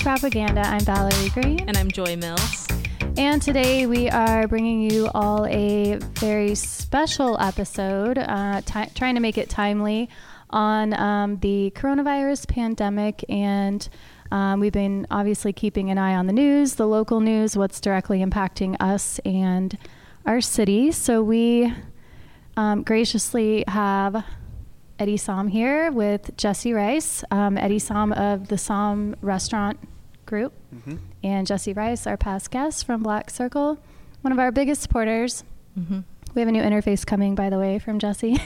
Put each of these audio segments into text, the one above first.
Propaganda. I'm Valerie Green. And I'm Joy Mills. And today we are bringing you all a very special episode, uh, t- trying to make it timely on um, the coronavirus pandemic. And um, we've been obviously keeping an eye on the news, the local news, what's directly impacting us and our city. So we um, graciously have Eddie Sahm here with Jesse Rice, um, Eddie Sahm of the Sahm Restaurant Group, mm-hmm. and Jesse Rice, our past guest from Black Circle, one of our biggest supporters. Mm-hmm. We have a new interface coming, by the way, from Jesse,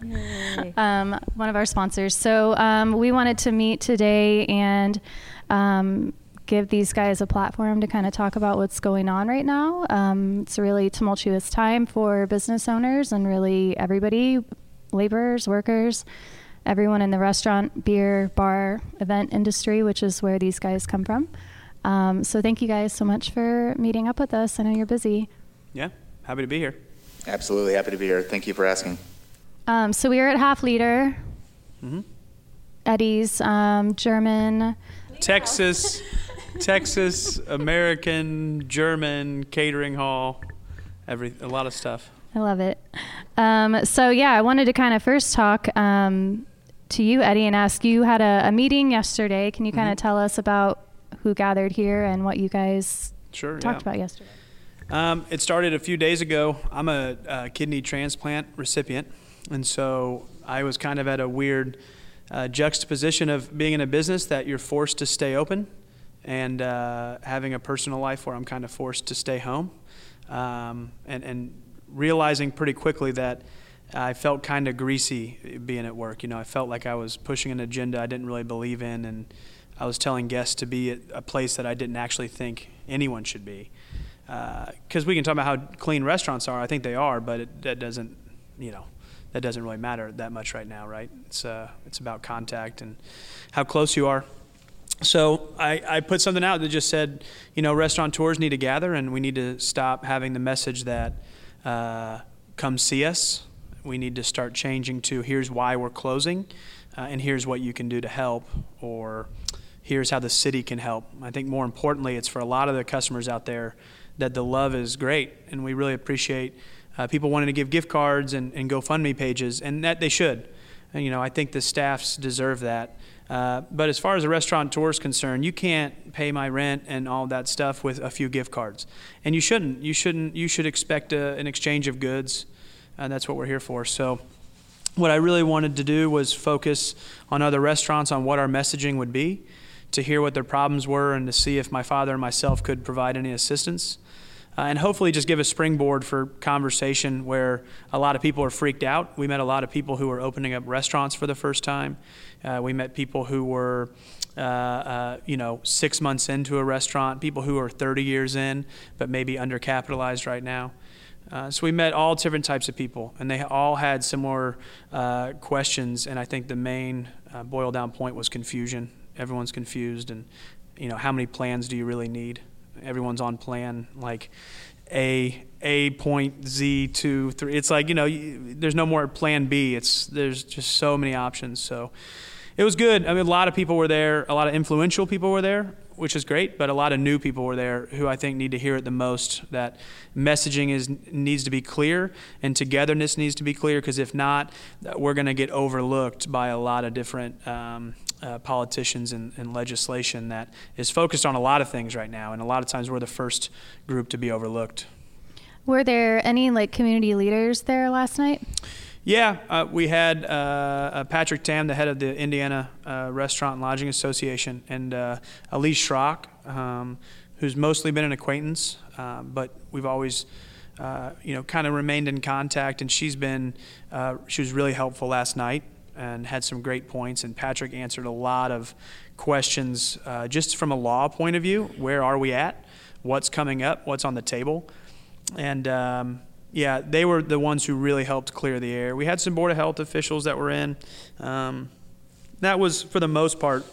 um, one of our sponsors. So um, we wanted to meet today and um, give these guys a platform to kind of talk about what's going on right now. Um, it's a really tumultuous time for business owners and really everybody, laborers, workers, everyone in the restaurant, beer, bar, event industry, which is where these guys come from. Um, so thank you guys so much for meeting up with us. I know you're busy. Yeah, happy to be here. Absolutely happy to be here. Thank you for asking. Um, so we are at Half Liter, mm-hmm. Eddie's um, German, Texas, Texas American German catering hall, every a lot of stuff. I love it. Um, so yeah, I wanted to kind of first talk um, to you, Eddie, and ask you had a, a meeting yesterday. Can you kind of mm-hmm. tell us about who gathered here and what you guys sure, talked yeah. about yesterday? Um, it started a few days ago. I'm a, a, kidney transplant recipient, and so I was kind of at a weird uh, juxtaposition of being in a business that you're forced to stay open and uh, having a personal life where I'm kind of forced to stay home. Um, and, and realizing pretty quickly that I felt kind of greasy being at work. You know, I felt like I was pushing an agenda I didn't really believe in, and I was telling guests to be at a place that I didn't actually think anyone should be. Because uh, we can talk about how clean restaurants are. I think they are, but it, that doesn't, you know, that doesn't really matter that much right now, right? It's uh, it's about contact and how close you are. So I, I put something out that just said, you know, restaurateurs need to gather, and we need to stop having the message that uh, come see us. We need to start changing to here's why we're closing, uh, and here's what you can do to help, or here's how the city can help. I think more importantly, it's for a lot of the customers out there that the love is great, and we really appreciate uh, people wanting to give gift cards and, and GoFundMe pages, and that they should. And, you know, I think the staffs deserve that. Uh, but as far as a restaurateur is concerned, you can't pay my rent and all that stuff with a few gift cards, and you shouldn't. You shouldn't. You should expect a, an exchange of goods, and that's what we're here for. So, what I really wanted to do was focus on other restaurants on what our messaging would be, to hear what their problems were, and to see if my father and myself could provide any assistance. Uh, and hopefully just give a springboard for conversation where a lot of people are freaked out. We met a lot of people who were opening up restaurants for the first time. Uh, we met people who were, uh, uh, you know, six months into a restaurant, people who are 30 years in, but maybe undercapitalized right now. Uh, so we met all different types of people, and they all had similar uh, questions. And I think the main boiled down point was confusion. Everyone's confused, and you know, how many plans do you really need? Everyone's on plan like a a point z two three. It's like you know there's no more plan b. It's there's just so many options. So it was good. I mean a lot of people were there. A lot of influential people were there which is great but a lot of new people were there who i think need to hear it the most that messaging is needs to be clear and togetherness needs to be clear because if not we're going to get overlooked by a lot of different um, uh, politicians and, and, legislation that is focused on a lot of things right now, and a lot of times we're the first group to be overlooked. Were there any like community leaders there last night? Yeah, uh, we had uh, uh Patrick Tamm, the head of the Indiana uh, Restaurant and Lodging Association, and uh, Elise Schrock, um, who's mostly been an acquaintance, but we've always. you know, kind of remained in contact, and she's been, she was really helpful last night and had some great points. And Patrick answered a lot of questions uh, just from a law point of view. Where are we at? What's coming up? What's on the table? And um, yeah, they were the ones who really helped clear the air. We had some Board of Health officials that were in. Um, that was, for the most part,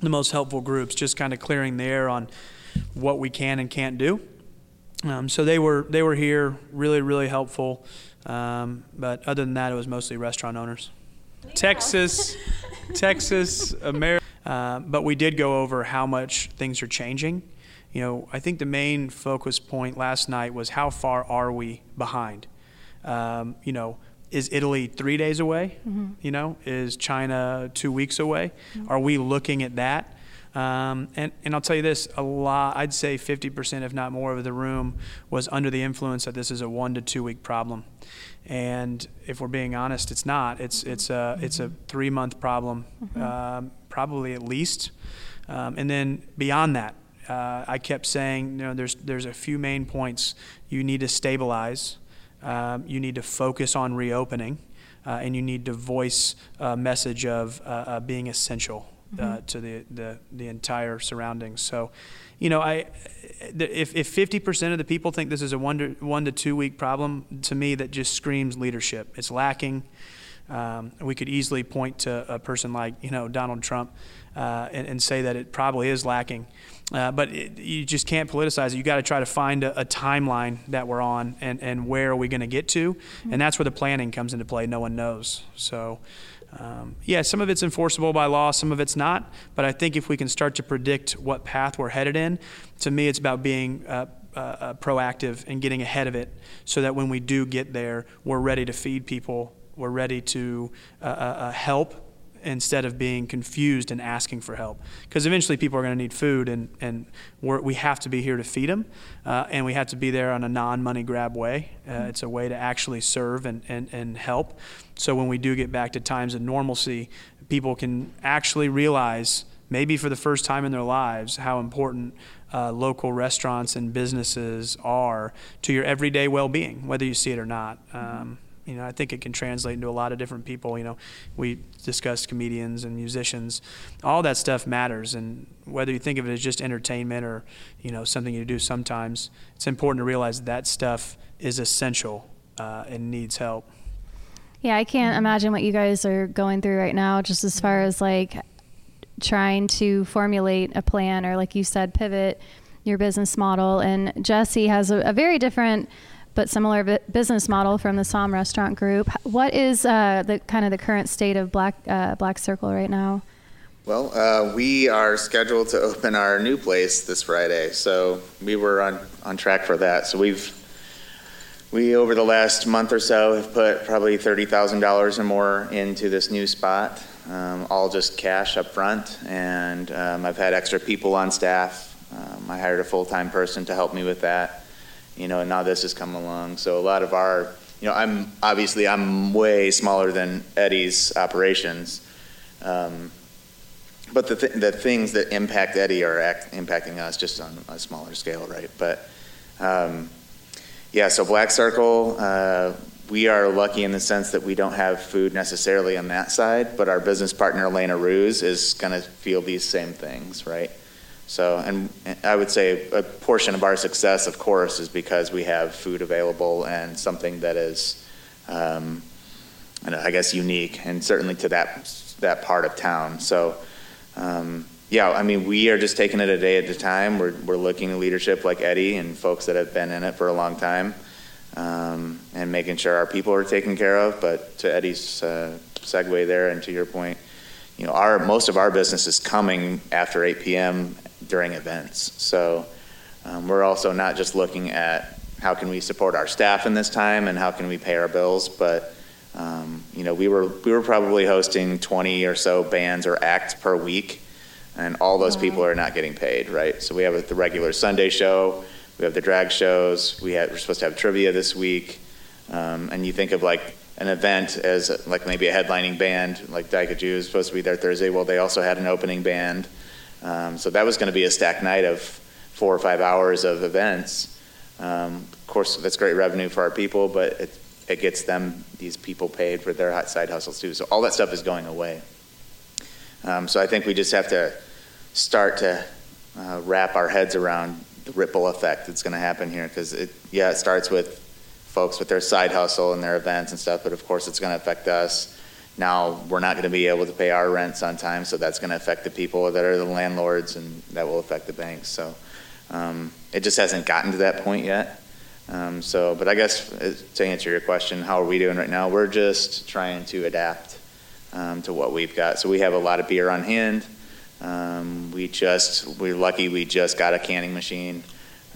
the most helpful groups, just kind of clearing the air on what we can and can't do. Um, so they were they were here, really really helpful. Um, but other than that, it was mostly restaurant owners. Texas, Texas, America. Uh, but we did go over how much things are changing. You know, I think the main focus point last night was how far are we behind? Um, you know, is Italy three days away? Mm-hmm. You know, is China two weeks away? Mm-hmm. Are we looking at that? Um, and, and I'll tell you this a lot, I'd say 50%, if not more, of the room was under the influence that this is a one to two week problem. And if we're being honest, it's not. It's, it's, a, it's a three month problem, mm-hmm. um, probably at least. Um, and then beyond that, uh, I kept saying, you know, there's, there's a few main points. You need to stabilize, um, you need to focus on reopening, uh, and you need to voice a message of uh, uh being essential uh, to the, the, the entire surroundings. So, you know, I, if, if 50% of the people think this is a one to, one to two week problem, to me, that just screams leadership. It's lacking. Um, we could easily point to a person like, you know, Donald Trump uh, and, and, say that it probably is lacking. Uh, but it, you just can't politicize it. You got to try to find a, a, timeline that we're on and, and where are we going to get to. Mm-hmm. And that's where the planning comes into play. No one knows. So, um, yeah, some of it's enforceable by law, some of it's not. But I think if we can start to predict what path we're headed in, to me, it's about being uh, uh, uh, proactive and getting ahead of it so that when we do get there, we're ready to feed people, we're ready to uh, uh, uh, help instead of being confused and asking for help. Because eventually people are going to need food, and, and we have to be here to feed them, uh, and we have to be there on a non money grab way. Uh, mm-hmm. It's a way to actually serve and, and, and help. So when we do get back to times of normalcy, people can actually realize, maybe for the first time in their lives, how important uh, local restaurants and businesses are to your everyday well being, whether you see it or not. Um, you know, I think it can translate into a lot of different people. You know, we discussed comedians and musicians. All that stuff matters, and whether you think of it as just entertainment or you know something you do sometimes, it's important to realize that, stuff is essential uh, and needs help. Yeah, I can't imagine what you guys are going through right now, just as far as like trying to formulate a plan or, like you said, pivot your business model. And Jesse has a, a very different but similar business model from the Sahm Restaurant Group. What is uh, the kind of the current state of Black uh, Black Circle right now? Well, uh, we are scheduled to open our new place this Friday, so we were on on track for that. So we've we over the last month or so have put probably thirty thousand dollars or more into this new spot, um, all just cash up front, and um, I've had extra people on staff. Um, I hired a full time person to help me with that you know, and now this has come along. So a lot of our, you know, I'm obviously I'm way smaller than Eddie's operations, um, but the th- the things that impact Eddie are act- impacting us just on a smaller scale, right? But um, yeah, so Black Circle. Uh, we are lucky in the sense that we don't have food necessarily on that side, but our business partner, Elena Ruz, is going to feel these same things, right? So, and I would say a portion of our success, of course, is because we have food available and something that is, um, I guess, unique, and certainly to that that part of town. So, um, yeah, I mean, we are just taking it a day at a time. We're we're looking at leadership like Eddie and folks that have been in it for a long time, um, and making sure our people are taken care of. But to Eddie's uh, segue there, and to your point, you know, our most of our business is coming after 8 p.m during events. So um, we're also not just looking at how can we support our staff in this time and how can we pay our bills, but um, you know, we were we were probably hosting 20 or so bands or acts per week, and all those people are not getting paid, right? So we have the regular Sunday show, we have the drag shows, we had, we're supposed to have trivia this week, um, and you think of like an event as like maybe a headlining band, like Dyke Jews supposed to be there Thursday. Well, they also had an opening band. Um, so that was going to be a stack night of four or five hours of events. Um, of course, that's great revenue for our people, but it, it gets them, these people paid for their side hustles too. So all that stuff is going away. Um, so I think we just have to start to uh, wrap our heads around the ripple effect that's going to happen here because it, yeah, it starts with folks with their side hustle and their events and stuff, but of course it's going to affect us now we're not going to be able to pay our rents on time, so that's going to affect the people that are the landlords, and that will affect the banks. So um, it just hasn't gotten to that point yet. Um, so, but I guess uh, to answer your question, how are we doing right now? We're just trying to adapt um, to what we've got. So we have a lot of beer on hand. Um, we just, we're lucky we just got a canning machine.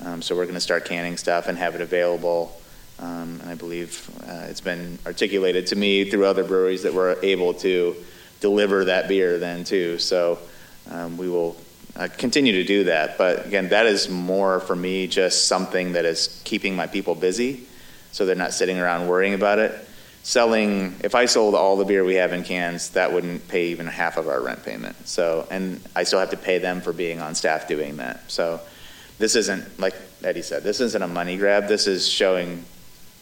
Um, so we're going to start canning stuff and have it available. Um, and I believe uh, it's been articulated to me through other breweries that we're able to deliver that beer then too. So um, we will uh, continue to do that. But again, that is more for me just something that is keeping my people busy so they're not sitting around worrying about it. Selling, if I sold all the beer we have in cans, that wouldn't pay even half of our rent payment. So, and I still have to pay them for being on staff doing that. So, this isn't like Eddie said. This isn't a money grab. This is showing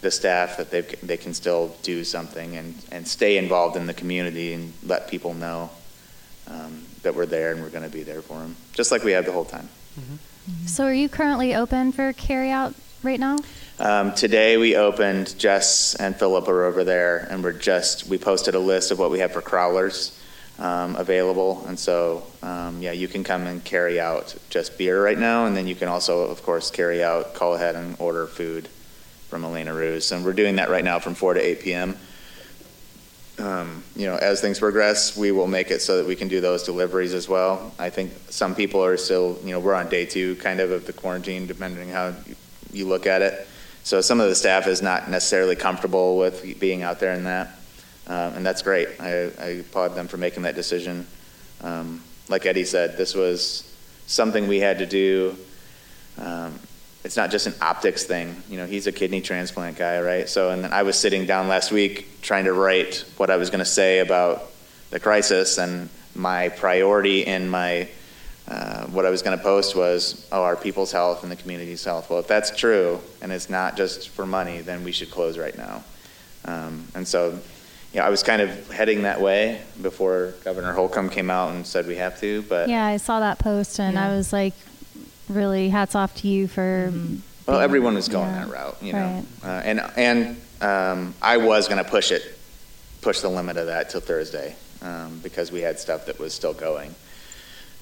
the staff that they they can still do something and and stay involved in the community and let people know um, that we're there and we're going to be there for them, just like we have the whole time. Mm-hmm. So, are you currently open for carry out right now? Um, today we opened. Jess and Philip are over there, and we're just we posted a list of what we have for crawlers um, available, and so um, yeah, you can come and carry out just beer right now, and then you can also, of course, carry out, call ahead and order food from Elena Ruz, and we're doing that right now from 4 to 8 p.m. Um, you know, as things progress, we will make it so that we can do those deliveries as well. I think some people are still, you know, we're on day two kind of of the quarantine, depending how you look at it. So some of the staff is not necessarily comfortable with being out there in that, um, and that's great. I, I, applaud them for making that decision. Um, like Eddie said, this was something we had to do. It's not just an optics thing. You know, he's a kidney transplant guy, right? So, and then I was sitting down last week trying to write what I was going to say about the crisis, and my priority in my uh, what I was going to post was, oh, our people's health and the community's health. Well, if that's true, and it's not just for money, then we should close right now. Um, and so, you know, I was kind of heading that way before Governor Holcomb came out and said we have to. But yeah, I saw that post, and yeah. I was like, really, hats off to you for. Mm-hmm. Well, everyone was going yeah. that route, you know, right. uh, and and um, I was going to push it, push the limit of that till Thursday, um, because we had stuff that was still going.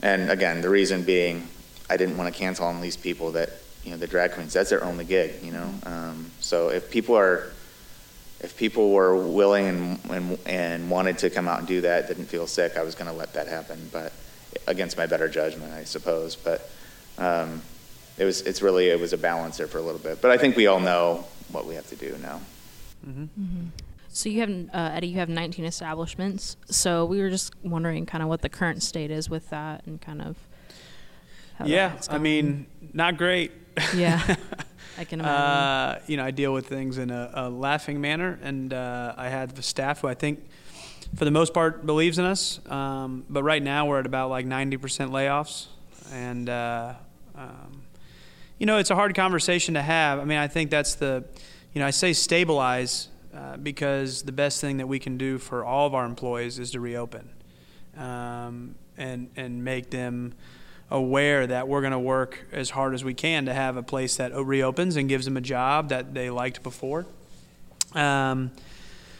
And again, the reason being, I didn't want to cancel on these people that, you know, the drag queens, that's their only gig, you know? Um, so if people are, if people were willing and, and, and wanted to come out and do that, didn't feel sick, I was going to let that happen, but against my better judgment, I suppose. But um, it was, it's really, it was a balance there for a little bit. But I think we all know what we have to do now. Mm-hmm. Mm-hmm. So you have uh, Eddie, you have 19 establishments. So we were just wondering kind of what the current state is with that and kind of. yeah, I mean, not great. Yeah, I can imagine. Uh, you know, I deal with things in a, a laughing manner, and uh, I have the staff who I think, for the most part, believes in us. Um, but right now, we're at about like 90% layoffs, and uh, um, you know, it's a hard conversation to have. I mean, I think that's the, you know, I say stabilize uh, because the best thing that we can do for all of our employees is to reopen um, and and make them aware that we're going to work as hard as we can to have a place that reopens and gives them a job that they liked before. Um,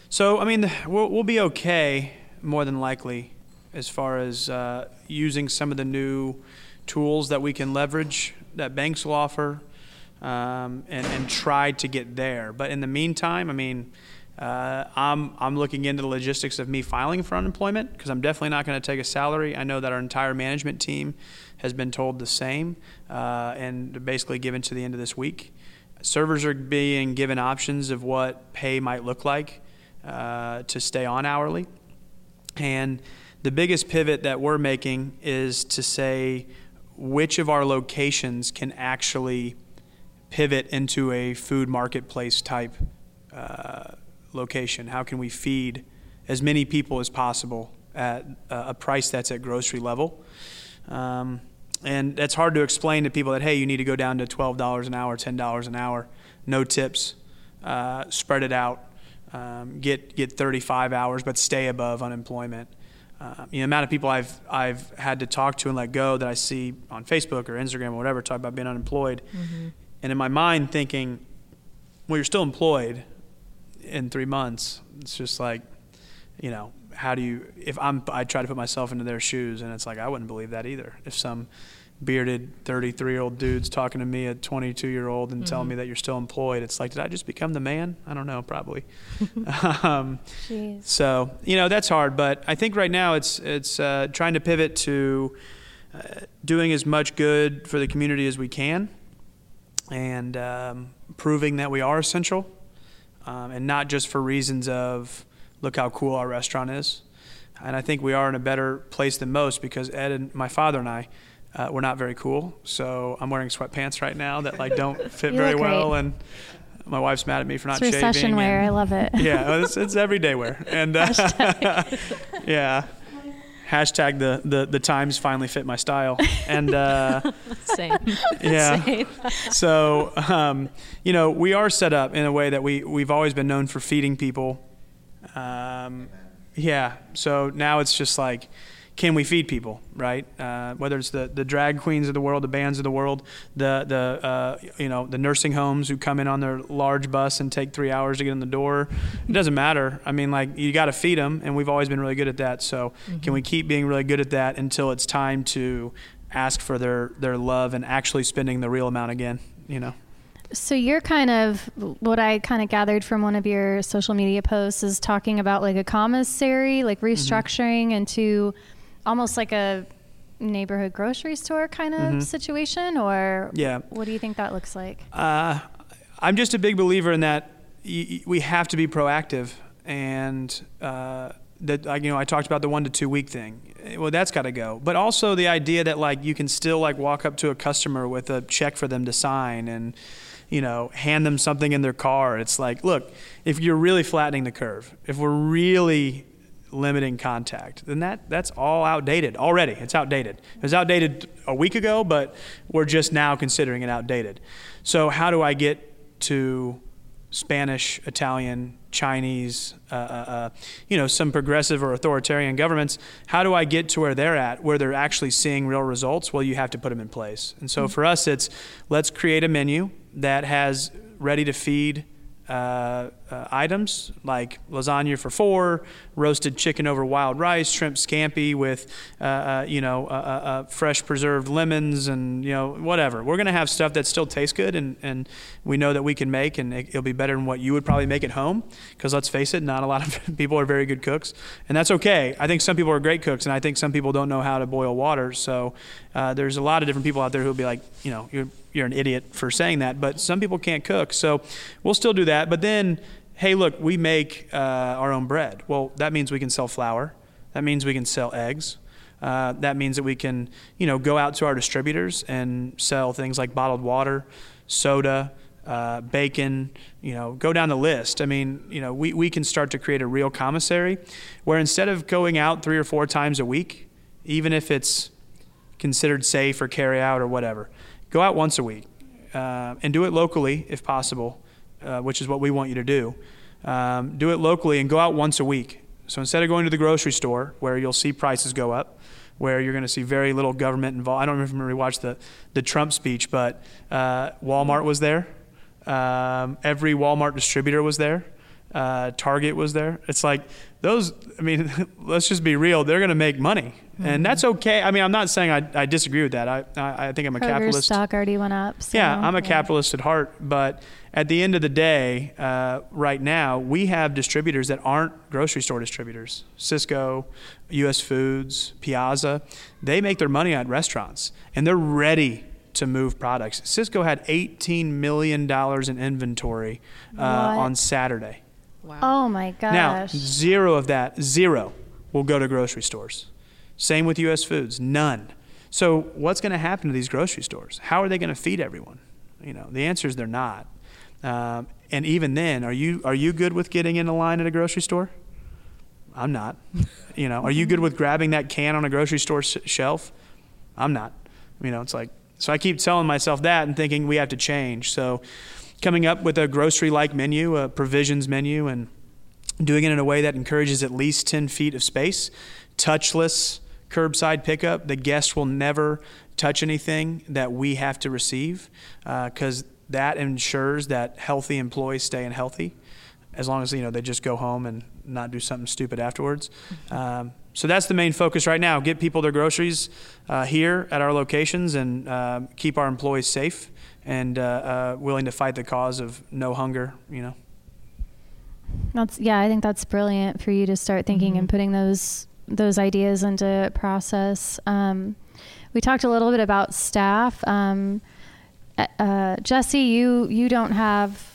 so I mean, we'll, we'll be okay more than likely as far as uh, using some of the new tools that we can leverage that banks will offer um, and, and try to get there. But in the meantime, I mean, uh, I'm, I'm looking into the logistics of me filing for unemployment because I'm definitely not going to take a salary. I know that our entire management team has been told the same uh, and basically given to the end of this week. Servers are being given options of what pay might look like uh, to stay on hourly. And the biggest pivot that we're making is to say which of our locations can actually pivot into a food marketplace type uh, location? How can we feed as many people as possible at a price that's at grocery level? Um, and that's hard to explain to people that, hey, you need to go down to $12 an hour, $10 an hour, no tips, uh, spread it out, um, get, get 35 hours, but stay above unemployment. Uh, you know, the amount of people I've, I've had to talk to and let go that I see on Facebook or Instagram or whatever talk about being unemployed. Mm-hmm and in my mind thinking, well, you're still employed in three months. It's just like, you know, how do you? If I'm, I try to put myself into their shoes, and it's like I wouldn't believe that either. If some bearded 33 year old dudes talking to me, a 22 year old, and telling me that you're still employed. It's like, did I just become the man? I don't know, probably. um, so you know that's hard, but I think right now it's it's uh, trying to pivot to uh, doing as much good for the community as we can, and um, proving that we are essential, um, and not just for reasons of look how cool our restaurant is. And I think we are in a better place than most because Ed and my father and I, uh, we're not very cool. So I'm wearing sweatpants right now that like don't fit very well, great. and my wife's mad at me for not It's shaving. recession wear. and- I love it. yeah, it's, it's everyday wear. And uh, yeah, hashtag the, the the times finally fit my style. And uh, Same. yeah, Same. so um, you know we are set up in a way that we we've always been known for feeding people. Um, yeah, so now it's just like. Can we feed people, right? Uh, whether it's the, the drag queens of the world, the bands of the world, the the uh, you know the nursing homes who come in on their large bus and take three hours to get in the door, it doesn't matter. I mean, like you got to feed them, and we've always been really good at that. So can we keep being really good at that until it's time to ask for their their love and actually spending the real amount again? You know. So you're kind of what I kind of gathered from one of your social media posts is talking about like a commissary, like restructuring into almost like a neighborhood grocery store kind of situation, or Yeah. what do you think that looks like? Uh, I'm just a big believer in that y- y- we have to be proactive, and uh, that you know I talked about the one to two week thing. Well, that's got to go. But also the idea that like you can still like walk up to a customer with a check for them to sign and you know hand them something in their car. It's like, look, if you're really flattening the curve, if we're really limiting contact, then that that's all outdated already. It's outdated. It was outdated a week ago, but we're just now considering it outdated. So how do I get to Spanish, Italian, Chinese, uh, uh, uh, you know, some progressive or authoritarian governments? How do I get to where they're at, where they're actually seeing real results? Well, you have to put them in place. And so for us, it's let's create a menu that has ready to feed uh, uh, items like lasagna for four, roasted chicken over wild rice, shrimp scampi with, uh, uh, you know, uh, uh, uh, fresh preserved lemons and, you know, whatever. We're going to have stuff that still tastes good and, and we know that we can make and it, it'll be better than what you would probably make at home because let's face it, not a lot of people are very good cooks. And that's okay. I think some people are great cooks and I think some people don't know how to boil water. So there's a lot of different people out there who'll be like, you know, you're, you're an idiot for saying that, but some people can't cook. So we'll still do that. But then, hey, look, we make uh, our own bread. Well, that means we can sell flour. That means we can sell eggs. Uh, that means that we can, you know, go out to our distributors and sell things like bottled water, soda, uh, bacon, you know, go down the list. I mean, you know, we, we can start to create a real commissary where instead of going out three or four times a week, even if it's considered safe or carry out or whatever, go out once a week uh, and do it locally if possible, uh, which is what we want you to do. Um, do it locally and go out once a week. So instead of going to the grocery store where you'll see prices go up, where you're going to see very little government involved. I don't remember if watched the, the Trump speech, but uh, Walmart was there. Um, every Walmart distributor was there. Uh, Target was there. It's like those. I mean, let's just be real. They're going to make money, and that's okay. I mean, I'm not saying I, I disagree with that. I, I I think I'm a Kroger's capitalist. stock already went up. So, Yeah, I'm a capitalist at heart, but at the end of the day, uh, right now, we have distributors that aren't grocery store distributors. Sysco, U.S. Foods, Piazza, they make their money at restaurants, and they're ready to move products. Sysco had $18 million in inventory uh, on Saturday. Wow. Oh my gosh. Now, zero of that, zero, will go to grocery stores. Same with U.S. Foods, none. So, what's going to happen to these grocery stores? How are they going to feed everyone? You know, the answer is they're not. Um, and even then, are you are you good with getting in a line at a grocery store? I'm not. You know, are you good with grabbing that can on a grocery store shelf? I'm not. You know, it's like so. I keep telling myself that and thinking we have to change. So, coming up with a grocery-like menu, a provisions menu, and doing it in a way that encourages at least 10 feet of space, touchless curbside pickup. The guest will never touch anything that we have to receive because that ensures that healthy employees stay in healthy as long as you know they just go home and not do something stupid afterwards. Um, So that's the main focus right now: get people their groceries uh, here at our locations and uh, keep our employees safe and uh, uh, willing to fight the cause of no hunger. You know. That's yeah, I think that's brilliant for you to start thinking Mm-hmm. and putting those those ideas into process. Um, we talked a little bit about staff. Um, uh, Jesse, you you don't have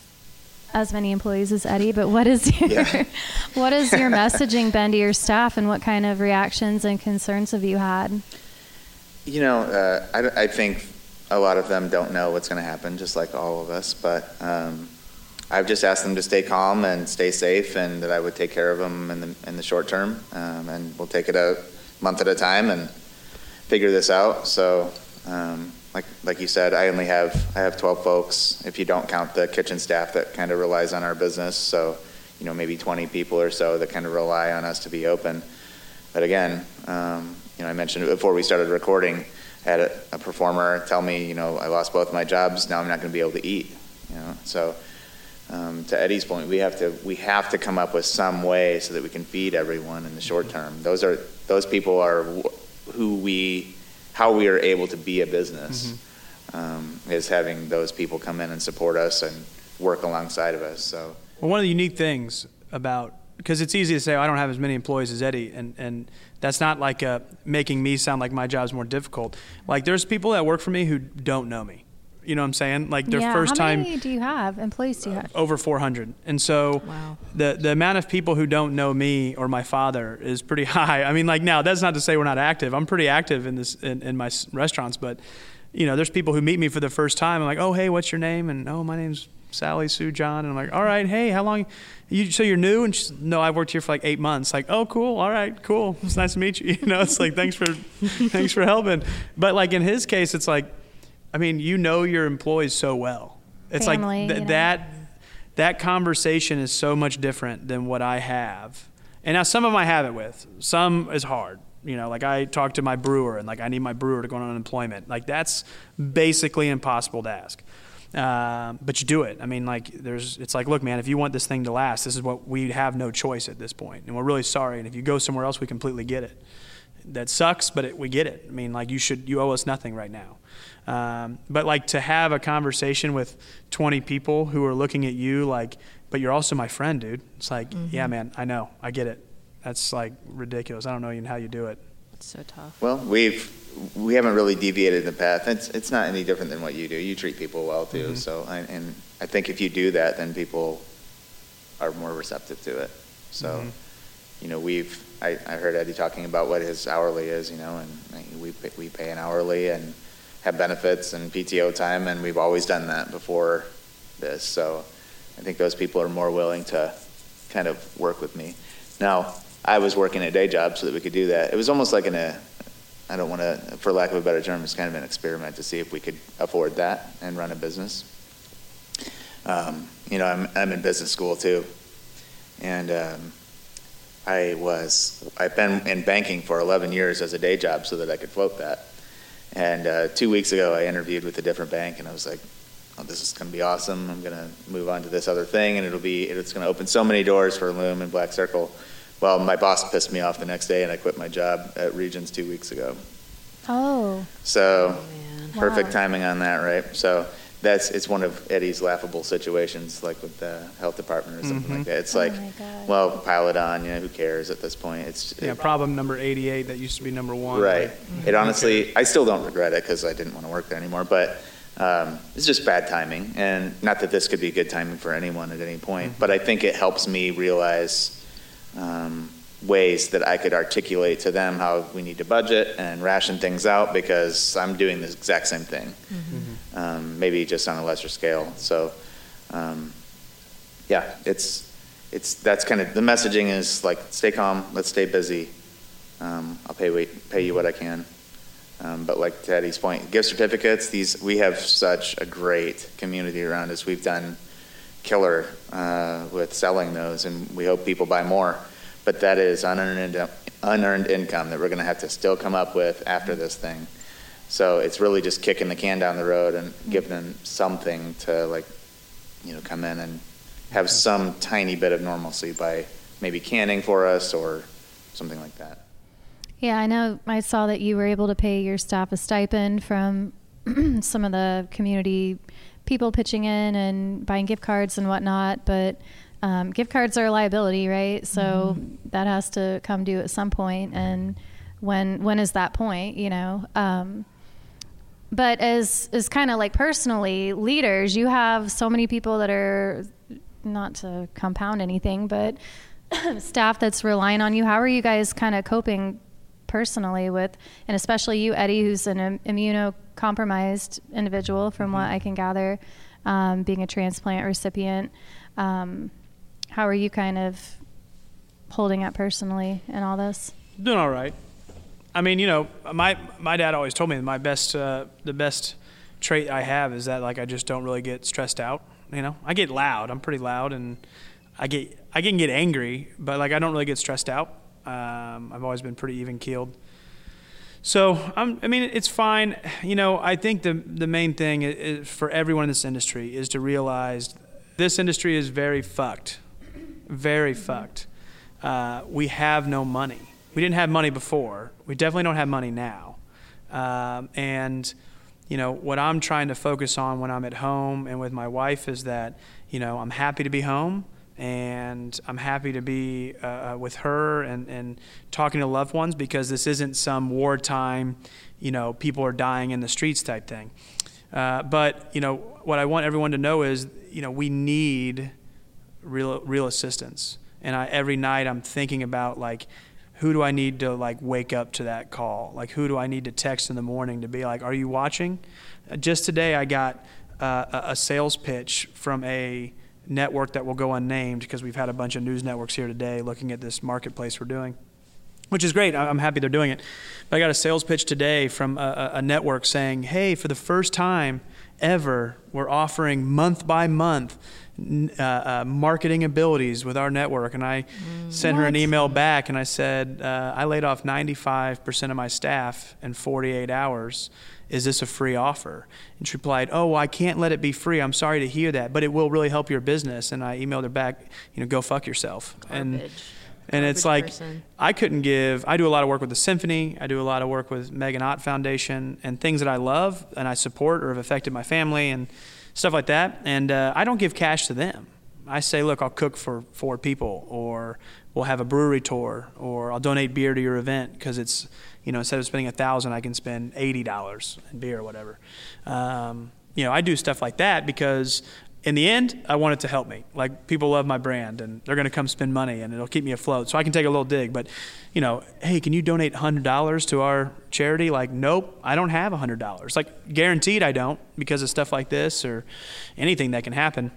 as many employees as Eddie, but what is your Yeah. what has your messaging been to your staff, and what kind of reactions and concerns have you had? You know, uh, I, I think a lot of them don't know what's going to happen, just like all of us. But um, I've just asked them to stay calm and stay safe, and that I would take care of them in the in the short term, um, and we'll take it a month at a time and figure this out. So, um, like like you said, I only have I have 12 folks. If you don't count the kitchen staff that kind of relies on our business, so you know maybe 20 people or so that kind of rely on us to be open. But again, um, you know, I mentioned before we started recording. I had a, a performer tell me, you know, I lost both my jobs. Now I'm not going to be able to eat. You know, so um, to Eddie's point, we have to we have to come up with some way so that we can feed everyone in the short term. Those are those people are who we how we are able to be a business um, is having those people come in and support us and work alongside of us. So Well, one of the unique things about because it's easy to say oh, I don't have as many employees as Eddie, and and that's not like uh, making me sound like my job's more difficult. Like there's people that work for me who don't know me. You know what I'm saying? Like their yeah, first how time How many do you have? Employees do you have? over 400, and so Wow. the the amount of people who don't know me or my father is pretty high. I mean, like now that's not to say we're not active. I'm pretty active in this in, in my restaurants, but you know, there's people who meet me for the first time. I'm like, oh hey, what's your name? And oh, my name's Sally Sue John. And I'm like, all right, hey, how long? You so you're new? And she's, no, I've worked here for like eight months. Like, oh, cool, all right, cool. It's nice to meet you. You know, it's like thanks for thanks for helping. But like in his case, it's like, I mean, you know your employees so well. It's Family, like th- you know. that that conversation is so much different than what I have. And now some of them I have it with. Some is hard. You know, like I talk to my brewer and like I need my brewer to go on unemployment. Like that's basically impossible to ask. Um, but you do it. I mean, like there's, it's like, look, man, if you want this thing to last, this is what we have no choice at this point. point, and we're really sorry. And if you go somewhere else, we completely get it. That sucks, but it, we get it. I mean, like you should, you owe us nothing right now. Um, but like to have a conversation with 20 people who are looking at you like, but you're also my friend, dude. It's like, yeah, man, I know, I get it. That's like ridiculous. I don't know even how you do it. It's so tough. Well, we've we haven't really deviated the path. It's it's not any different than what you do. You treat people well too. Mhm. So I, and I think if you do that, then people are more receptive to it. So, Mhm. you know, we've I, I heard Eddie talking about what his hourly is. You know, and we pay, we pay an hourly and have benefits and PTO time, and we've always done that before this. So I think those people are more willing to kind of work with me. Now, I was working a day job so that we could do that. It was almost like an, a, I don't want to, for lack of a better term, it's kind of an experiment to see if we could afford that and run a business. Um, you know, I'm, I'm in business school too. And um, I was, I've been in banking for 11 years as a day job so that I could float that. And uh, two weeks ago, I interviewed with a different bank, and I was like, oh, this is going to be awesome. I'm going to move on to this other thing, and it'll be, it's going to open so many doors for Loom and Black Circle. Well, my boss pissed me off the next day, and I quit my job at Regions two weeks ago. Oh, So, man. perfect Wow. timing on that, right? So, that's it's one of Eddie's laughable situations, like with the health department or something Mhm. like that. It's Oh like, my God. well, pile it on. You know, who cares at this point? It's Yeah, problem number 88 that used to be number one. Right. Like, It honestly, I still don't regret it because I didn't want to work there anymore. But um, it's just bad timing, and not that this could be good timing for anyone at any point. But I think it helps me realize um, ways that I could articulate to them how we need to budget and ration things out because I'm doing the exact same thing, um, maybe just on a lesser scale. So, um, yeah, it's it's that's kind of the messaging is like stay calm, let's stay busy. Um, I'll pay wait, pay you what I can. Um, but like Teddy's point, gift certificates. These we have such a great community around us. We've done killer uh, with selling those, and we hope people buy more. But that is unearned unearned income that we're going to have to still come up with after this thing. So it's really just kicking the can down the road and mm-hmm. giving them something to like, you know, come in and have mm-hmm. some tiny bit of normalcy by maybe canning for us or something like that. Yeah, I know. I saw that you were able to pay your staff a stipend from some of the community people pitching in and buying gift cards and whatnot. But um, gift cards are a liability, right? So that has to come due at some point. And when when is that point? You know. Um, but as as kind of like personally leaders, you have so many people that are not to compound anything, but staff that's relying on you. How are you guys kind of coping personally with, and especially you, Eddie, who's an im- immunocompromised individual, from what I can gather, um, being a transplant recipient. Um, how are you kind of holding up personally in all this? Doing all right. I mean, you know, my my dad always told me my best uh, the best trait I have is that like I just don't really get stressed out. You know, I get loud. I'm pretty loud, and I get I can get angry, but like I don't really get stressed out. Um, I've always been pretty even keeled. So I'm, I mean, it's fine. You know, I think the the main thing i i for everyone in this industry is to realize this industry is very fucked, very fucked. Uh, we have no money. We didn't have money before. We definitely don't have money now. Um, and you know what I'm trying to focus on when I'm at home and with my wife is that you know I'm happy to be home and I'm happy to be uh, with her and, and talking to loved ones because this isn't some wartime, you know, people are dying in the streets type thing. Uh, but you know what I want everyone to know is you know we need real real assistance, and I, every night I'm thinking about like who do I need to like wake up to that call? Like who do I need to text in the morning to be like, are you watching? Uh, just today I got uh, a, sales pitch from a network that will go unnamed because we've had a bunch of news networks here today looking at this marketplace we're doing. Which is great. I'm happy they're doing it. But I got a sales pitch today from a, a network saying, hey, for the first time ever, we're offering month by month uh, uh, marketing abilities with our network. And I sent her an email back and I said, uh, I laid off 95% of my staff in 48 hours. Is this a free offer? And she replied, Oh, well, I can't let it be free. I'm sorry to hear that, but it will really help your business. And I emailed her back, you know, go fuck yourself. And Garbage. and it's like person. I couldn't give. I do a lot of work with the symphony. I do a lot of work with Megan Ott Foundation and things that I love and I support or have affected my family and stuff like that. And uh, I don't give cash to them. I say, look, I'll cook for four people, or we'll have a brewery tour, or I'll donate beer to your event because it's, you know, instead of spending a thousand, I can spend eighty dollars in beer or whatever. Um, you know, I do stuff like that because in the end, I want it to help me. Like people love my brand and they're going to come spend money and it'll keep me afloat. So I can take a little dig. But, you know, hey, can you donate $100 to our charity? Like, nope, I don't have $100. Like, guaranteed I don't because of stuff like this or anything that can happen.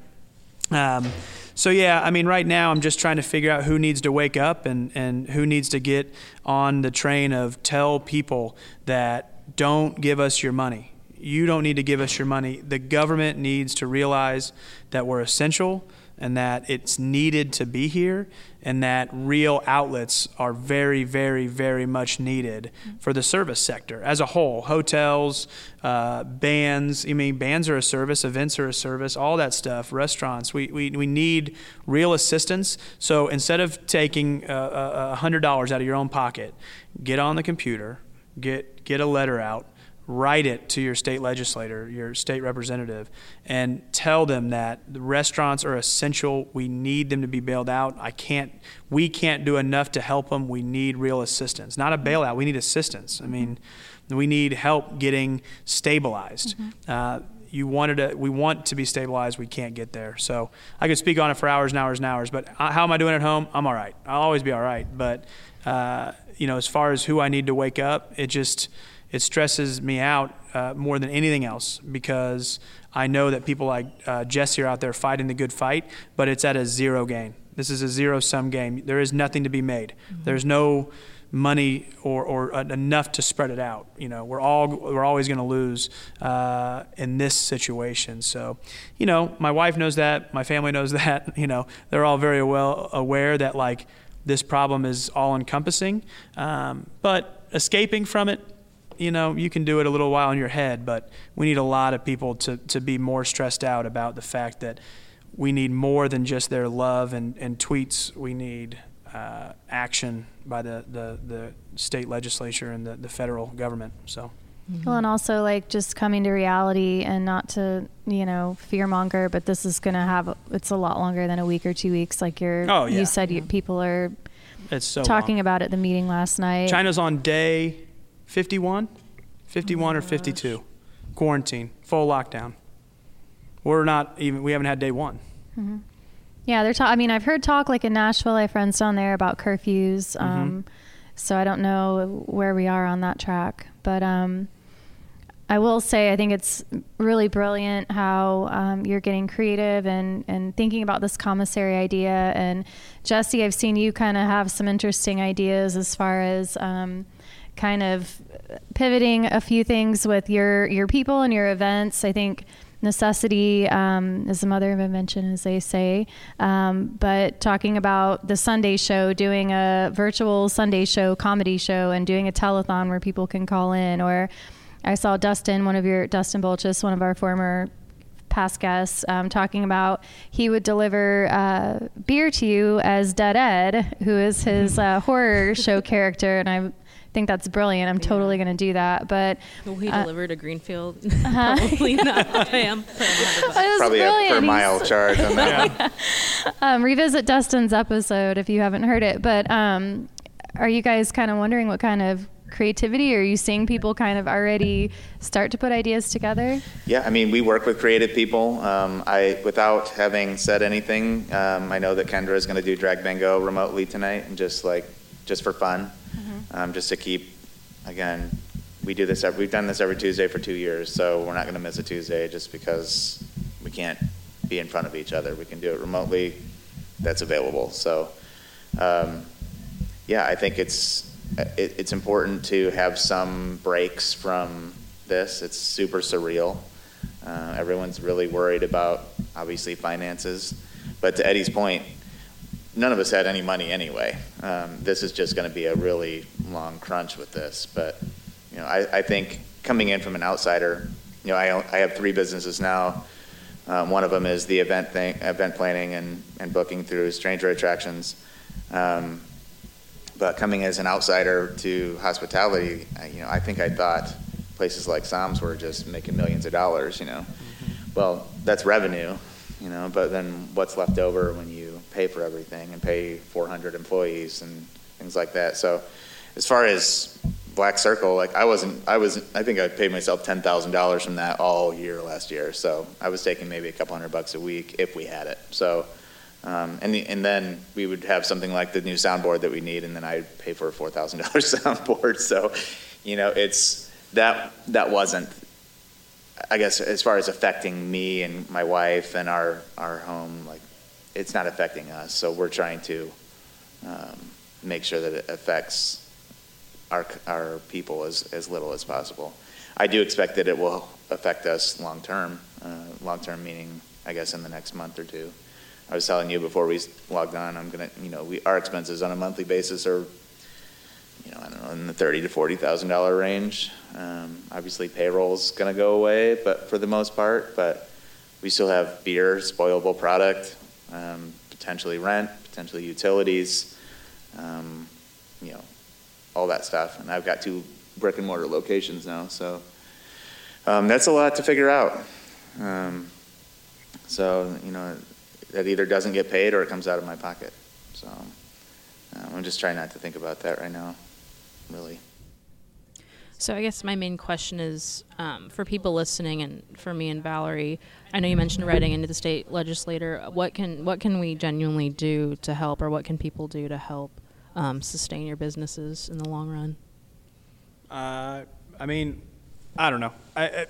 Um, so yeah, I mean, right now I'm just trying to figure out who needs to wake up and, and who needs to get on the train of tell people that don't give us your money. You don't need to give us your money. The government needs to realize that we're essential and that it's needed to be here and that real outlets are very, very, very much needed for the service sector as a whole. Hotels, uh, bands, I mean, bands are a service, events are a service, all that stuff, restaurants. We, we, we need real assistance. So instead of taking uh, uh, $100 out of your own pocket, get on the computer, get, get a letter out, write it to your state legislator, your state representative, and tell them that the restaurants are essential. We need them to be bailed out. I can't, we can't do enough to help them. We need real assistance, not a bailout. We need assistance. I mean, we need help getting stabilized. Uh, you wanted to, we want to be stabilized. We can't get there. So I could speak on it for hours and hours and hours. But how am I doing at home? I'm all right. I'll always be all right. But uh, you know, as far as who I need to wake up, it just it stresses me out uh, more than anything else because I know that people like uh, Jesse are out there fighting the good fight, but it's at a zero gain. This is a zero sum game. There is nothing to be made. There's no money or, or uh, enough to spread it out. You know, we're all we're always going to lose uh, in this situation. So, you know, my wife knows that. My family knows that. You know, they're all very well aware that like this problem is all encompassing. Um, but escaping from it, you know, you can do it a little while in your head, but we need a lot of people to, to be more stressed out about the fact that we need more than just their love and, and tweets. We need uh, action by the, the, the state legislature and the, the federal government. So, Well, and also like just coming to reality and not to, you know, fear monger, but this is going to have, it's a lot longer than a week or two weeks. Like you're, Oh, yeah. you said you, people are it's so talking long. about it at the meeting last night. China's on day 51, 51 or 52, quarantine, full lockdown. We're not even, we haven't had day one. Yeah, they're. Ta- I mean, I've heard talk like in Nashville. I have friends down there about curfews. Mm-hmm. Um, so I don't know where we are on that track, but um, I will say I think it's really brilliant how um, you're getting creative and and thinking about this commissary idea. And Jesse, I've seen you kind of have some interesting ideas as far as. Um, kind of pivoting a few things with your your people and your events. I think necessity um, is the mother of invention, as they say. Um, but talking about the Sunday show, doing a virtual Sunday show, comedy show, and doing a telethon where people can call in. Or I saw Dustin, one of your Dustin Bolchus, one of our former past guests, um, talking about he would deliver uh, beer to you as Dead Ed, who is his uh, horror show character, and I think that's brilliant. I'm totally going to do that. But Will he Uh, deliver to Greenfield? Probably not. I am. it was Probably a brilliant. per He's- mile charge on that. one. um, revisit Dustin's episode if you haven't heard it. But um, are you guys kind of wondering what kind of creativity are you seeing people kind of already start to put ideas together? Yeah, I mean, we work with creative people. Um, I, without having said anything, um, I know that Kendra is going to do drag bingo remotely tonight, and just like, just for fun, um, just to keep. Again, we do this. Every, we've done this every Tuesday for two years, so we're not going to miss a Tuesday just because we can't be in front of each other. We can do it remotely. That's available. So, um, yeah, I think it's it, it's important to have some breaks from this. It's super surreal. Uh, everyone's really worried about obviously finances, but to Eddie's point, none of us had any money anyway. Um, this is just going to be a really long crunch with this. But you know, I, I think coming in from an outsider, you know, I, I have three businesses now. Um, one of them is the event thing, event planning and, and booking through Stranger Attractions. Um, but coming as an outsider to hospitality, I- you know, I think I thought places like Sahm's were just making millions of dollars. You know, well, that's revenue, you know, but then what's left over when you pay for everything and pay 400 employees and things like that. So, as far as Black Circle, like I wasn't, I was, I think I paid myself ten thousand dollars from that all year last year. So I was taking maybe a couple hundred bucks a week if we had it. So, um, and the, and then we would have something like the new soundboard that we need, and then I'd pay for a four thousand dollars soundboard. So, you know, it's that that wasn't, I guess, as far as affecting me and my wife and our our home, like it's not affecting us. So we're trying to um, make sure that it affects our, our people as, as little as possible. I do expect that it will affect us long term. Uh, long term meaning, I guess, in the next month or two. I was telling you before we logged on, I'm gonna, you know, we our expenses on a monthly basis are, you know, I don't know, in the thirty to forty thousand dollar range. Um, obviously, payroll's gonna go away, but for the most part, but we still have beer, spoilable product, um, potentially rent, potentially utilities, um, you know, all that stuff. And I've got two brick and mortar locations now, so um, that's a lot to figure out. Um, so you know, that either doesn't get paid or it comes out of my pocket. So um, I'm just trying not to think about that right now, really. So I guess my main question is um, for people listening, and for me and Valerie. I know you mentioned writing into the state legislator. What can what can we genuinely do to help, or what can people do to help um, sustain your businesses in the long run? Uh, I mean, I don't know. I, I,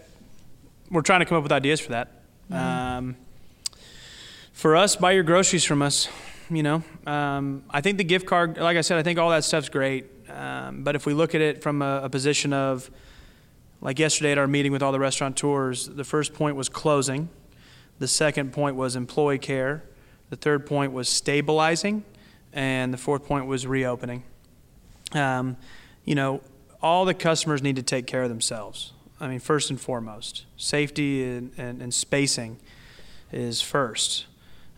we're trying to come up with ideas for that. Um, for us, buy your groceries from us. You know, um, I think the gift card, like I said, I think all that stuff's great. Um, but if we look at it from a, a position of, like yesterday at our meeting with all the restaurateurs, the first point was closing. The second point was employee care. The third point was stabilizing. And the fourth point was reopening. Um, you know, all the customers need to take care of themselves. I mean, first and foremost, safety and, and, and spacing is first.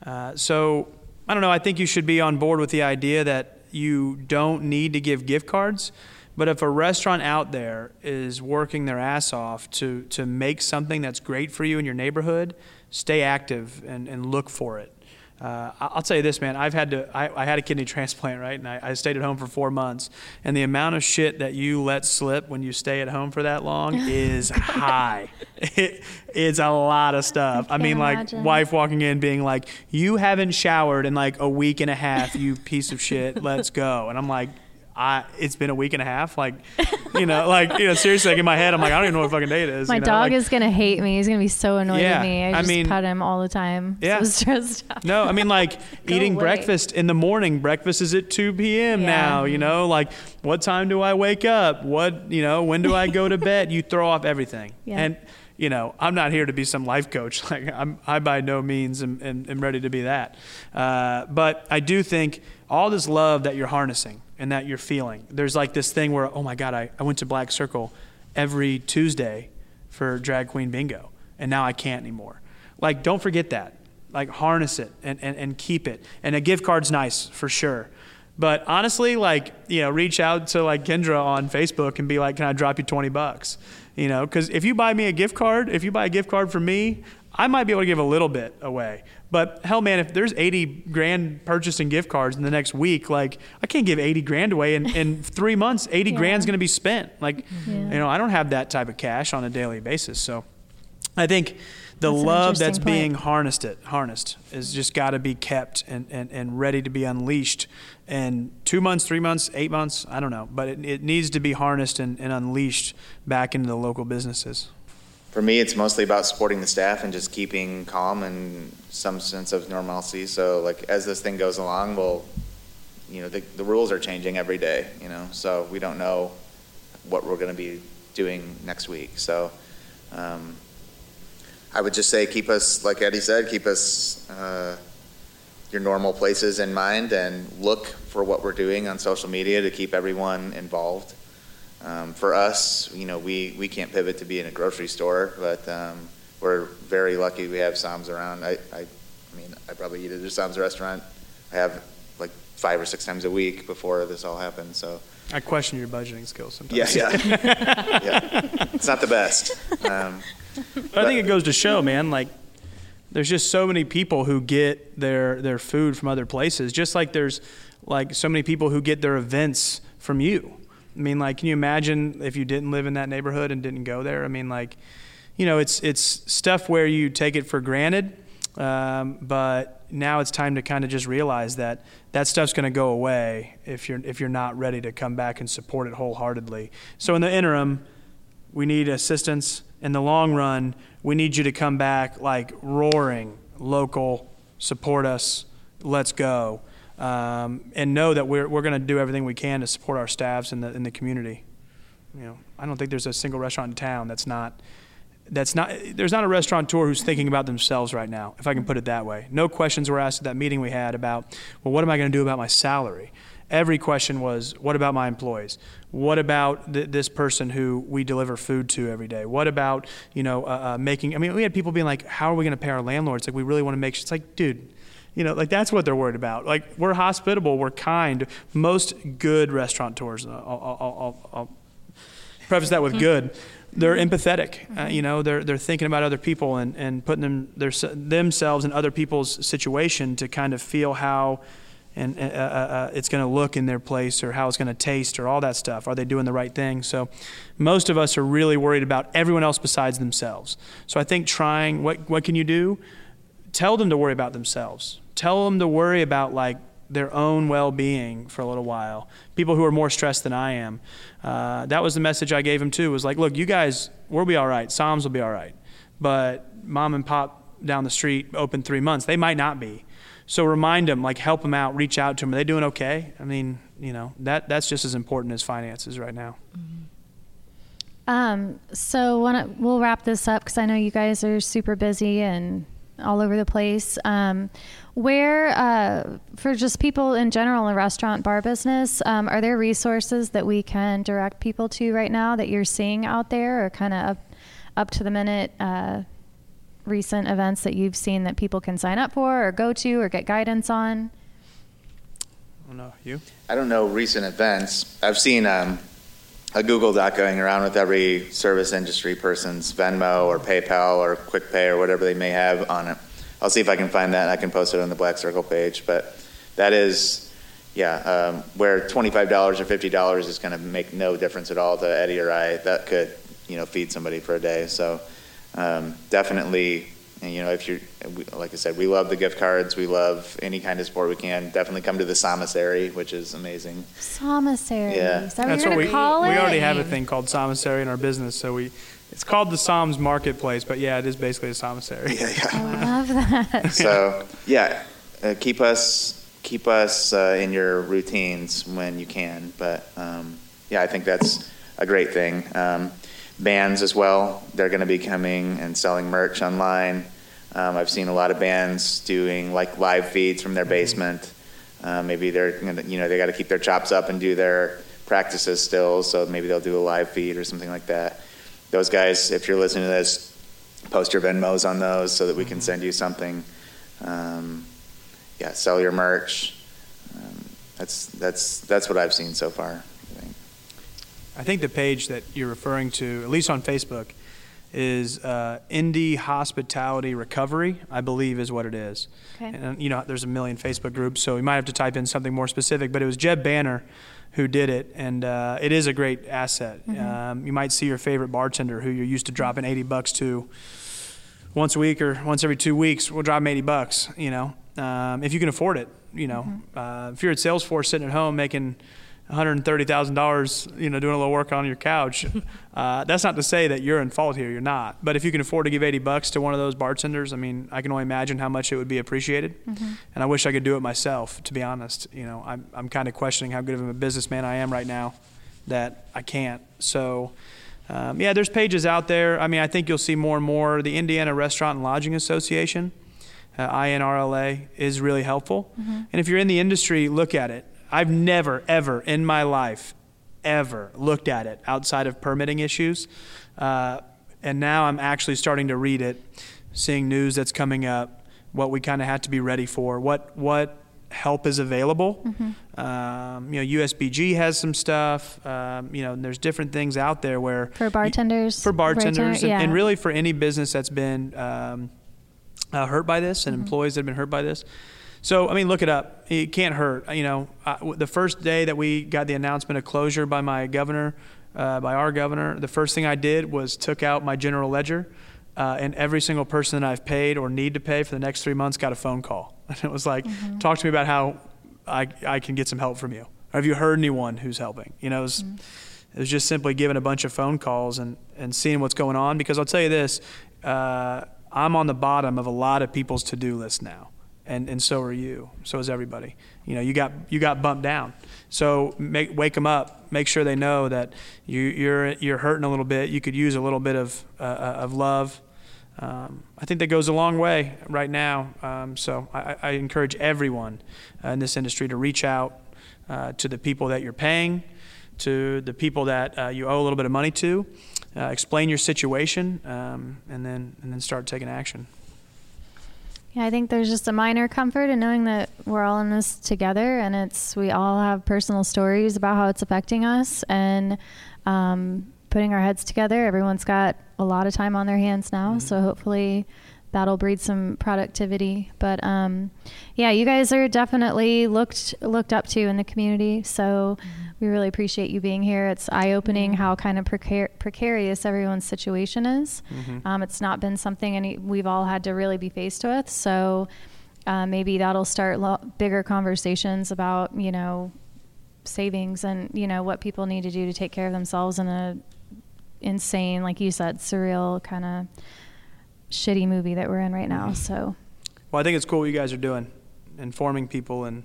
Uh, so, I don't know, I think you should be on board with the idea that you don't need to give gift cards. But if a restaurant out there is working their ass off to, to make something that's great for you in your neighborhood, stay active and, and look for it. Uh, I- I'll tell you this, man. I've had to. I, I had a kidney transplant, right? And I, I stayed at home for four months. And the amount of shit that you let slip when you stay at home for that long is high. It, it's a lot of stuff. I, can't mean, like wife walking in being like, "You haven't showered in like a week and a half, you piece of shit. Let's go." And I'm like. I, it's been a week and a half, like, you know, like, you know, seriously, like in my head, I'm like, I don't even know what fucking day it is. My you know? dog like- is gonna hate me. He's gonna be so annoyed Yeah, at me. I I just mean- pet him all the time. Yeah. So stressed out. No, I mean like eating away. breakfast in the morning. Breakfast is at 2 p.m. Yeah. now, you know, like what time do I wake up? What, you know, when do I go to bed? You throw off everything. Yeah. And, you know, I'm not here to be some life coach. Like I'm, I by no means am, am, am ready to be that. Uh, but I do think all this love that you're harnessing and that you're feeling, there's like this thing where, oh my God, I, I went to Black Circle every Tuesday for drag queen bingo and now I can't anymore. Like, don't forget that. Like, harness it and, and, and keep it. And a gift card's nice for sure. But honestly, like, you know, reach out to like Kendra on Facebook and be like, can I drop you 20 bucks? You know, because if you buy me a gift card, if you buy a gift card from me, I might be able to give a little bit away. But hell, man, if there's 80 grand purchased in gift cards in the next week, like, I can't give 80 grand away. In, in three months, 80 grand's going to be spent. Like, Yeah. you know, I don't have that type of cash on a daily basis. So I think the That's love that's point. being harnessed it harnessed is just got to be kept and, and, and ready to be unleashed and two months three months eight months i don't know but it, it needs to be harnessed and, and unleashed back into the local businesses For me, it's mostly about supporting the staff and just keeping calm and some sense of normalcy. So, like, as this thing goes along, we'll, you know, the, the rules are changing every day, you know, so we don't know what we're going to be doing next week. So, um, I would just say keep us, like Eddie said, keep us uh, your normal places in mind and look for what we're doing on social media to keep everyone involved. Um, for us, you know, we, we can't pivot to be in a grocery store, but um, we're very lucky we have Sahm's around. I, I, I mean, I probably eat at a Sahm's restaurant. I have like five or six times a week before this all happened. So, i question your budgeting skills sometimes yeah, yeah, yeah. It's not the best. Um, But I think it goes to show, man, like there's just so many people who get their their food from other places, just like there's like so many people who get their events from you. I mean, like, can you imagine if you didn't live in that neighborhood and didn't go there? I mean, like, you know, it's it's stuff where you take it for granted, um, but now it's time to kind of just realize that that stuff's going to go away if you're if you're not ready to come back and support it wholeheartedly. So in the interim, we need assistance. In the long run, we need you to come back like roaring, local, support us, let's go, um, and know that we're, we're going to do everything we can to support our staffs in the, in the community. You know, I don't think there's a single restaurant in town that's not, that's not, there's not a restaurateur who's thinking about themselves right now, if I can put it that way. No questions were asked at that meeting we had about, well, what am I going to do about my salary? Every question was, what about my employees? What about th- this person who we deliver food to every day? What about, you know, uh, uh, making, I mean, we had people being like, how are we going to pay our landlords? Like, we really want to make it's like, dude, you know, like that's what they're worried about. Like, we're hospitable, we're kind. Most good restaurateurs, uh, I'll, I'll, I'll, I'll preface that with good. They're empathetic. Uh, you know, they're they're thinking about other people and, and putting them their, themselves in other people's situation to kind of feel how and uh, uh, uh, it's going to look in their place or how it's going to taste or all that stuff. Are they doing the right thing? So, most of us are really worried about everyone else besides themselves. So I think trying what what can you do? Tell them to worry about themselves. Tell them to worry about like their own well-being for a little while. People who are more stressed than I am. Uh, that was the message I gave them too. Was like, look, you guys, we'll be all right. Sahm's will be all right, but mom and pop down the street open three months. They might not be. So remind them, like help them out, reach out to them. Are they doing okay? I mean, you know, that that's just as important as finances right now. Um, so wanna, we'll wrap this up because I know you guys are super busy and all over the place. Um, where, uh, for just people in general in restaurant bar business, um, are there resources that we can direct people to right now that you're seeing out there or kind of up, up to the minute, uh, recent events that you've seen that people can sign up for or go to or get guidance on? don't know. You? I don't know recent events. I've seen um, a Google Doc going around with every service industry person's Venmo or PayPal or QuickPay or whatever they may have on it. I'll see if I can find that. and I can post it on the Black Circle page. But that is, yeah, um, where twenty-five dollars or fifty dollars is going to make no difference at all to Eddie or I. That could, you know, feed somebody for a day. So um, definitely, and, you know, if you're, we- like I said, we love the gift cards. We love any kind of support we can. Definitely come to the Sommissary, which is amazing. Sommissary. Yeah. Is that what That's you're what we to call it? we already have a thing called Sommissary in our business, so we it's called the Sahm's Marketplace, but yeah, it is basically a Sommissary. Yeah, yeah. I love that. So yeah, uh, keep us keep us uh, in your routines when you can. But um, yeah, I think that's a great thing. Um, bands as well, they're going to be coming and selling merch online. Um, I've seen a lot of bands doing like live feeds from their basement. Uh, maybe they're gonna, you know they got to keep their chops up and do their practices still, so maybe they'll do a live feed or something like that. Those guys, if you're listening to this, post your Venmos on those so that we can send you something. Um, yeah, sell your merch. Um, that's that's that's what I've seen so far. I think. The page that you're referring to, at least on Facebook, is uh, Indy Hospitality Recovery. I believe is what it is. Okay. And you know, there's a million Facebook groups, so we might have to type in something more specific. But it was Jeb Banner who did it, and uh, it is a great asset. Um, you might see your favorite bartender who you're used to dropping 80 bucks to once a week or once every two weeks. We'll drop 'em 80 bucks. You know, um, if you can afford it. You know, uh, if you're at Salesforce sitting at home making $130,000, you know, doing a little work on your couch. Uh, that's not to say that you're in fault here. You're not. But if you can afford to give 80 bucks to one of those bartenders, I mean, I can only imagine how much it would be appreciated. And I wish I could do it myself, to be honest. You know, I'm, I'm kind of questioning how good of a businessman I am right now that I can't. So, um, yeah, there's pages out there. I mean, I think you'll see more and more. The Indiana Restaurant and Lodging Association, uh, INRLA, is really helpful. And if you're in the industry, look at it. I've never, ever in my life, ever looked at it outside of permitting issues. Uh, and now I'm actually starting to read it, seeing news that's coming up, what we kind of have to be ready for, what what help is available. Um, you know, USBG has some stuff. Um, you know, and there's different things out there where For bartenders. for bartenders and, yeah. and really for any business that's been um, uh, hurt by this Mm-hmm. and employees that have been hurt by this. So, I mean, look it up. It can't hurt. You know, w- the first day that we got the announcement of closure by my governor, uh, by our governor, the first thing I did was took out my general ledger, uh, and every single person that I've paid or need to pay for the next three months got a phone call. And it was like, Mm-hmm. talk to me about how I, I can get some help from you. Or have you heard anyone who's helping? You know, it was, it was just simply giving a bunch of phone calls and, and seeing what's going on. Because I'll tell you this, uh, I'm on the bottom of a lot of people's to-do list now, and and so are you. So is everybody. You know, you got you got bumped down. So make, wake them up. Make sure they know that you, you're you're hurting a little bit. You could use a little bit of uh, of love. Um, I think that goes a long way right now. Um, so I, I encourage everyone uh, in this industry to reach out uh, to the people that you're paying, to the people that uh, you owe a little bit of money to. Uh, explain your situation, um, and then and then start taking action. Yeah, I think there's just a minor comfort in knowing that we're all in this together, and it's we all have personal stories about how it's affecting us, and um, putting our heads together. Everyone's got a lot of time on their hands now, so hopefully that'll breed some productivity. But um, yeah, you guys are definitely looked looked up to in the community, so we really appreciate you being here. It's eye opening how kind of precar- precarious everyone's situation is. Um, it's not been something any we've all had to really be faced with. So uh, maybe that'll start lo- bigger conversations about you know savings and you know what people need to do to take care of themselves in a insane, like you said, surreal kind of shitty movie that we're in right now. So Well, I think it's cool what you guys are doing, informing people and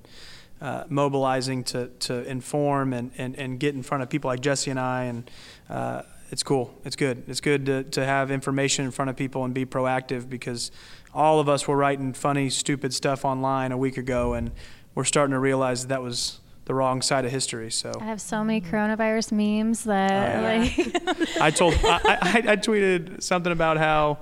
uh, mobilizing to, to inform and, and, and get in front of people like Jesse and I. And uh, it's cool. It's good. It's good to, to have information in front of people and be proactive because all of us were writing funny, stupid stuff online a week ago, and we're starting to realize that, that was the wrong side of history. So I have so many coronavirus memes that Oh, yeah. like I told I, I, I tweeted something about how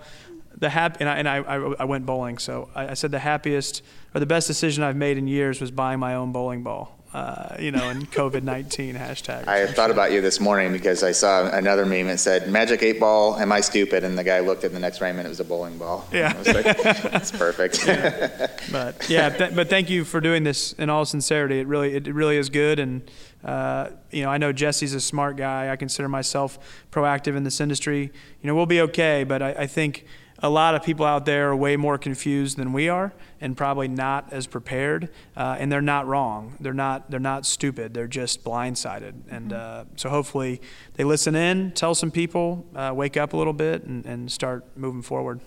the hap and I and I, I, I went bowling. So I, I said the happiest or the best decision I've made in years was buying my own bowling ball. uh, you know, and COVID 19 hashtag. I thought about you this morning because I saw another meme that said, Magic eight ball, am I stupid? And the guy looked at the next frame and it was a bowling ball. Yeah. I was like, That's perfect. but yeah, th- but thank you for doing this in all sincerity. It really, it really is good. And, uh, you know, I know Jesse's a smart guy. I consider myself proactive in this industry. You know, we'll be okay, but I, I think a lot of people out there are way more confused than we are and probably not as prepared uh, and they're not wrong they're not they're not stupid they're just blindsided and uh, so hopefully they listen in tell some people uh, wake up a little bit and, and start moving forward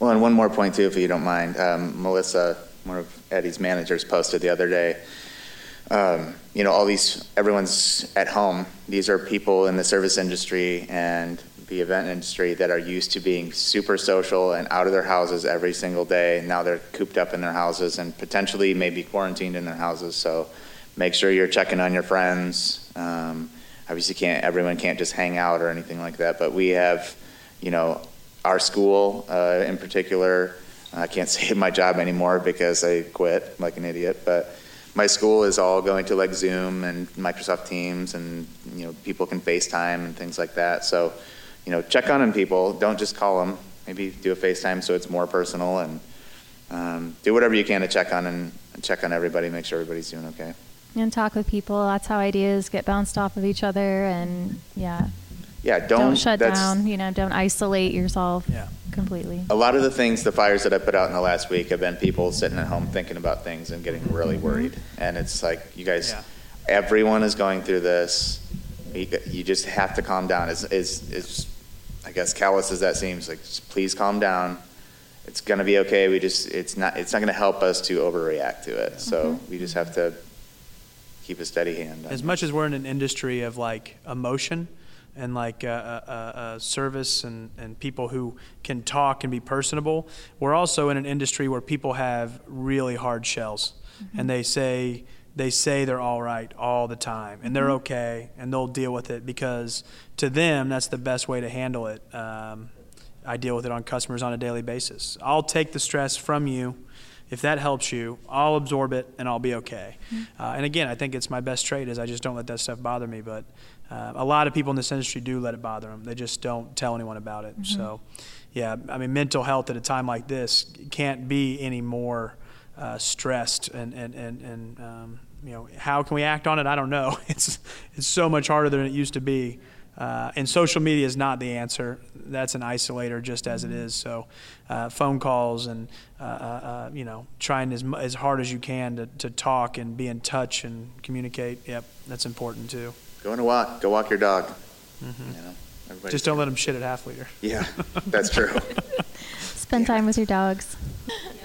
Well, and one more point too, if you don't mind. Um, Melissa, one of Eddie's managers, posted the other day. Um, you know, all these, everyone's at home. These are people in the service industry and the event industry that are used to being super social and out of their houses every single day. Now they're cooped up in their houses and potentially maybe quarantined in their houses. So make sure you're checking on your friends. Um, obviously, can't everyone can't just hang out or anything like that. But we have, you know, our school uh, in particular. I can't say my job anymore because I quit like an idiot. But my school is all going to like Zoom and Microsoft Teams, and you know, people can FaceTime and things like that. So you know, check on them, people. Don't just call them. Maybe do a FaceTime so it's more personal, and um, do whatever you can to check on and, and check on everybody, make sure everybody's doing okay. And talk with people. That's how ideas get bounced off of each other. And yeah, Yeah, don't, don't, shut down. You know, don't isolate yourself Yeah. completely. A lot of the things, the fires that I put out in the last week have been people sitting at home thinking about things and getting really worried. And it's like, you guys, Yeah. everyone is going through this. You, you just have to calm down. It's, it's, it's, I guess callous as that seems, like, just please calm down. It's gonna be okay. We just, it's not, it's not gonna help us to overreact to it. So we just have to keep a steady hand. on as it. much as we're in an industry of like emotion and like uh, uh, uh, service and, and people who can talk and be personable, we're also in an industry where people have really hard shells and they say they say they're all right all the time and they're okay and they'll deal with it because to them that's the best way to handle it. Um, I deal with it on customers on a daily basis. I'll take the stress from you if that helps you, I'll absorb it and I'll be okay. Uh, and again, I think it's my best trait is I just don't let that stuff bother me. But uh, a lot of people in this industry do let it bother them. They just don't tell anyone about it. So, yeah, I mean, mental health at a time like this can't be any more uh, stressed. And and and and um, you know, how can we act on it? I don't know. It's it's so much harder than it used to be. Uh, and social media is not the answer. That's an isolator, just as it is. So, uh, phone calls and uh, uh, uh, you know, trying as as hard as you can to, to talk and be in touch and communicate. Yep, that's important too. Go on a walk. Go walk your dog. You know, Mm-hmm. Just don't let them shit at half liter. Yeah, that's true. Spend time with your dogs.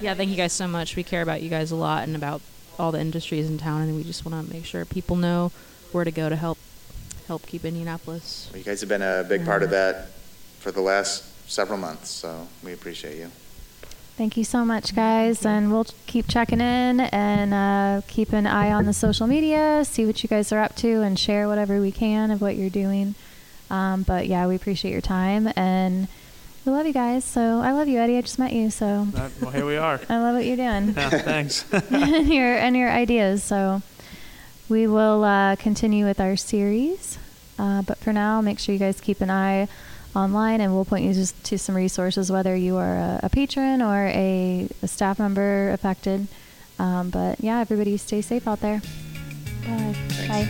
Yeah, thank you guys so much. We care about you guys a lot and about all the industries in town, and we just want to make sure people know where to go to help help keep Indianapolis. Well, you guys have been a big part of that for the last several months, so we appreciate you. Thank you so much, guys. And we'll keep checking in and uh, keep an eye on the social media, see what you guys are up to, and share whatever we can of what you're doing. Um, but yeah, we appreciate your time and we love you guys. So I love you, Eddie. I just met you, so Uh, well, here we are. I love what you're doing Yeah, thanks. and your and your ideas. So we will uh, continue with our series. Uh, but for now, make sure you guys keep an eye online, and we'll point you just to some resources, whether you are a, a patron or a, a staff member affected. Um, but yeah, everybody stay safe out there. Bye. Thanks. Bye.